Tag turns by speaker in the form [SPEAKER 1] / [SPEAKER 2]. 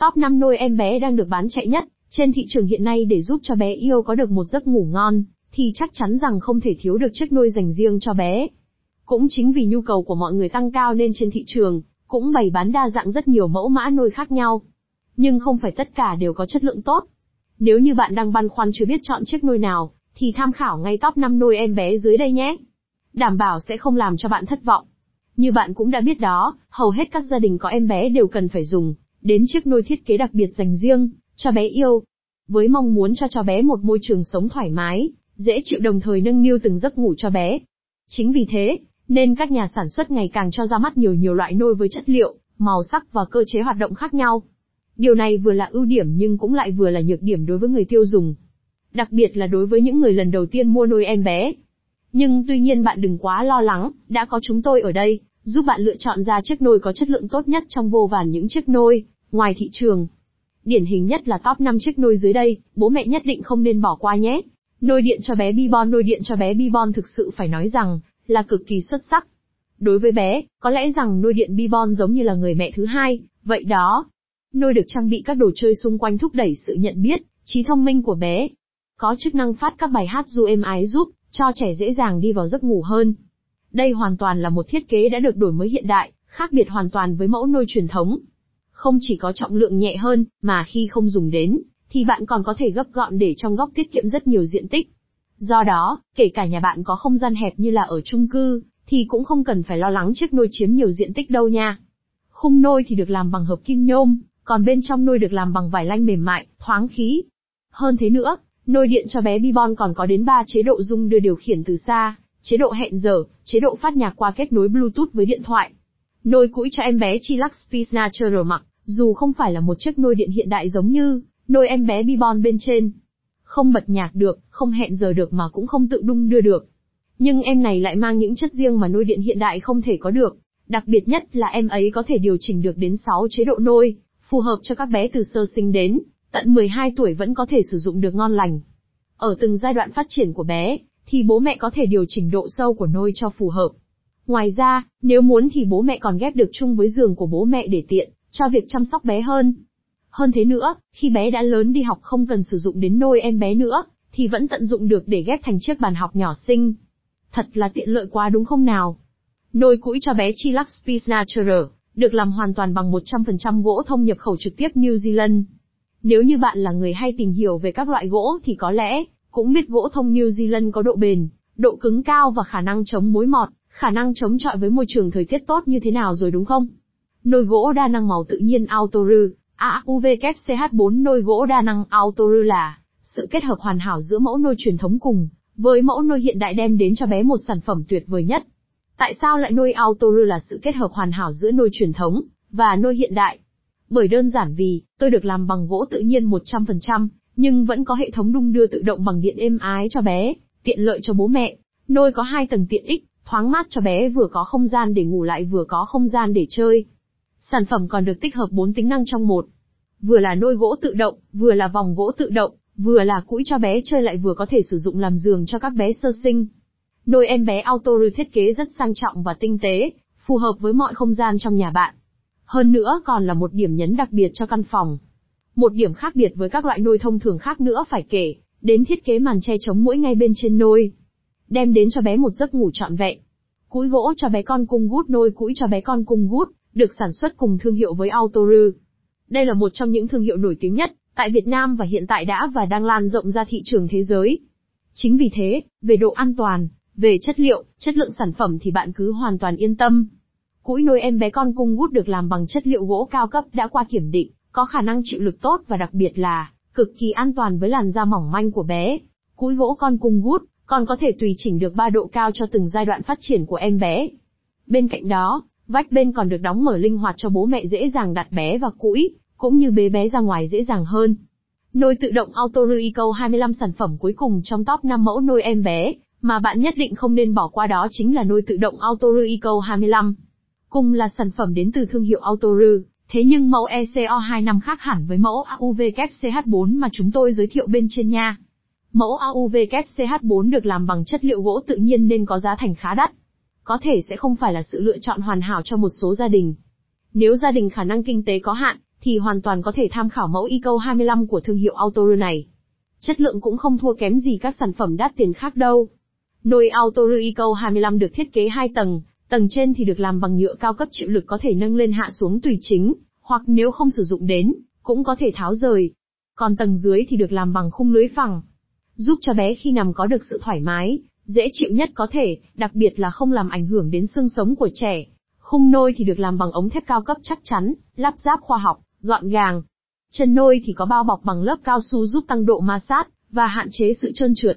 [SPEAKER 1] Top 5 nôi em bé đang được bán chạy nhất trên thị trường hiện nay để giúp cho bé yêu có được một giấc ngủ ngon, thì chắc chắn rằng không thể thiếu được chiếc nôi dành riêng cho bé. Cũng chính vì nhu cầu của mọi người tăng cao nên trên thị trường, cũng bày bán đa dạng rất nhiều mẫu mã nôi khác nhau. Nhưng không phải tất cả đều có chất lượng tốt. Nếu như bạn đang băn khoăn chưa biết chọn chiếc nôi nào, thì tham khảo ngay top 5 nôi em bé dưới đây nhé. Đảm bảo sẽ không làm cho bạn thất vọng. Như bạn cũng đã biết đó, hầu hết các gia đình có em bé đều cần phải dùng đến chiếc nôi thiết kế đặc biệt dành riêng cho bé yêu. Với mong muốn cho cho bé một môi trường sống thoải mái, dễ chịu đồng thời nâng niu từng giấc ngủ cho bé. Chính vì thế, nên các nhà sản xuất ngày càng cho ra mắt nhiều nhiều loại nôi với chất liệu, màu sắc và cơ chế hoạt động khác nhau. Điều này vừa là ưu điểm nhưng cũng lại vừa là nhược điểm đối với người tiêu dùng. Đặc biệt là đối với những người lần đầu tiên mua nôi em bé. Nhưng tuy nhiên bạn đừng quá lo lắng, đã có chúng tôi ở đây, giúp bạn lựa chọn ra chiếc nôi có chất lượng tốt nhất trong vô vàn những chiếc nôi, ngoài thị trường. Điển hình nhất là top 5 chiếc nôi dưới đây, bố mẹ nhất định không nên bỏ qua nhé. Nôi điện cho bé Bibon Nôi điện cho bé Bibon thực sự phải nói rằng, là cực kỳ xuất sắc. Đối với bé, có lẽ rằng nôi điện Bibon giống như là người mẹ thứ hai, vậy đó. Nôi được trang bị các đồ chơi xung quanh thúc đẩy sự nhận biết, trí thông minh của bé. Có chức năng phát các bài hát du êm ái giúp cho trẻ dễ dàng đi vào giấc ngủ hơn. Đây hoàn toàn là một thiết kế đã được đổi mới hiện đại, khác biệt hoàn toàn với mẫu nôi truyền thống. Không chỉ có trọng lượng nhẹ hơn, mà khi không dùng đến, thì bạn còn có thể gấp gọn để trong góc tiết kiệm rất nhiều diện tích. Do đó, kể cả nhà bạn có không gian hẹp như là ở chung cư, thì cũng không cần phải lo lắng chiếc nôi chiếm nhiều diện tích đâu nha. Khung nôi thì được làm bằng hợp kim nhôm, còn bên trong nôi được làm bằng vải lanh mềm mại, thoáng khí. Hơn thế nữa, nôi điện cho bé Bibon còn có đến 3 chế độ dung đưa điều khiển từ xa, chế độ hẹn giờ, chế độ phát nhạc qua kết nối Bluetooth với điện thoại. Nôi cũi cho em bé Chillax Peace Natural mặc, dù không phải là một chiếc nôi điện hiện đại giống như nôi em bé Bibon bên trên. Không bật nhạc được, không hẹn giờ được mà cũng không tự đung đưa được. Nhưng em này lại mang những chất riêng mà nôi điện hiện đại không thể có được. Đặc biệt nhất là em ấy có thể điều chỉnh được đến 6 chế độ nôi, phù hợp cho các bé từ sơ sinh đến tận 12 tuổi vẫn có thể sử dụng được ngon lành. Ở từng giai đoạn phát triển của bé, thì bố mẹ có thể điều chỉnh độ sâu của nôi cho phù hợp. Ngoài ra, nếu muốn thì bố mẹ còn ghép được chung với giường của bố mẹ để tiện cho việc chăm sóc bé hơn. Hơn thế nữa, khi bé đã lớn đi học không cần sử dụng đến nôi em bé nữa, thì vẫn tận dụng được để ghép thành chiếc bàn học nhỏ xinh. Thật là tiện lợi quá đúng không nào? Nôi cũi cho bé Chillax Peace Natural, được làm hoàn toàn bằng 100% gỗ thông nhập khẩu trực tiếp New Zealand. Nếu như bạn là người hay tìm hiểu về các loại gỗ thì có lẽ, cũng biết gỗ thông New Zealand có độ bền, độ cứng cao và khả năng chống mối mọt, khả năng chống chọi với môi trường thời tiết tốt như thế nào rồi đúng không? Nồi gỗ đa năng màu tự nhiên Autoru, AUVKCH4 nồi gỗ đa năng Autoru là sự kết hợp hoàn hảo giữa mẫu nôi truyền thống cùng với mẫu nôi hiện đại đem đến cho bé một sản phẩm tuyệt vời nhất. Tại sao lại nôi Autoru là sự kết hợp hoàn hảo giữa nôi truyền thống và nôi hiện đại? Bởi đơn giản vì, tôi được làm bằng gỗ tự nhiên 100%, nhưng vẫn có hệ thống đung đưa tự động bằng điện êm ái cho bé, tiện lợi cho bố mẹ. Nôi có hai tầng tiện ích, thoáng mát cho bé vừa có không gian để ngủ lại vừa có không gian để chơi. Sản phẩm còn được tích hợp 4 tính năng trong một. Vừa là nôi gỗ tự động, vừa là vòng gỗ tự động, vừa là cũi cho bé chơi lại vừa có thể sử dụng làm giường cho các bé sơ sinh. Nôi em bé Autory thiết kế rất sang trọng và tinh tế, phù hợp với mọi không gian trong nhà bạn. Hơn nữa còn là một điểm nhấn đặc biệt cho căn phòng. Một điểm khác biệt với các loại nôi thông thường khác nữa phải kể, đến thiết kế màn che chống mũi ngay bên trên nôi. Đem đến cho bé một giấc ngủ trọn vẹn. Cũi gỗ cho bé con cung gút nôi cũi cho bé con cung gút, được sản xuất cùng thương hiệu với Autoru. Đây là một trong những thương hiệu nổi tiếng nhất tại Việt Nam và hiện tại đã và đang lan rộng ra thị trường thế giới. Chính vì thế, về độ an toàn, về chất liệu, chất lượng sản phẩm thì bạn cứ hoàn toàn yên tâm. Cũi nôi em bé con cung gút được làm bằng chất liệu gỗ cao cấp đã qua kiểm định, có khả năng chịu lực tốt và đặc biệt là cực kỳ an toàn với làn da mỏng manh của bé. Cúi gỗ con cung gút còn có thể tùy chỉnh được ba độ cao cho từng giai đoạn phát triển của em bé. Bên cạnh đó, Vách bên còn được đóng mở linh hoạt cho bố mẹ dễ dàng đặt bé vào cũi, cũng như bế bé ra ngoài dễ dàng hơn. Nôi tự động Autoru Eco 25 sản phẩm cuối cùng trong top 5 mẫu nôi em bé, mà bạn nhất định không nên bỏ qua đó chính là nôi tự động Autoru Eco 25. Cùng là sản phẩm đến từ thương hiệu Autoru, thế nhưng mẫu ECO25 khác hẳn với mẫu AUVKCH4 mà chúng tôi giới thiệu bên trên nha. Mẫu AUVKCH4 được làm bằng chất liệu gỗ tự nhiên nên có giá thành khá đắt có thể sẽ không phải là sự lựa chọn hoàn hảo cho một số gia đình. Nếu gia đình khả năng kinh tế có hạn, thì hoàn toàn có thể tham khảo mẫu Eco 25 của thương hiệu Autoru này. Chất lượng cũng không thua kém gì các sản phẩm đắt tiền khác đâu. Nồi Autoru Eco 25 được thiết kế 2 tầng, tầng trên thì được làm bằng nhựa cao cấp chịu lực có thể nâng lên hạ xuống tùy chính, hoặc nếu không sử dụng đến, cũng có thể tháo rời. Còn tầng dưới thì được làm bằng khung lưới phẳng, giúp cho bé khi nằm có được sự thoải mái, dễ chịu nhất có thể, đặc biệt là không làm ảnh hưởng đến xương sống của trẻ. Khung nôi thì được làm bằng ống thép cao cấp chắc chắn, lắp ráp khoa học, gọn gàng. Chân nôi thì có bao bọc bằng lớp cao su giúp tăng độ ma sát và hạn chế sự trơn trượt.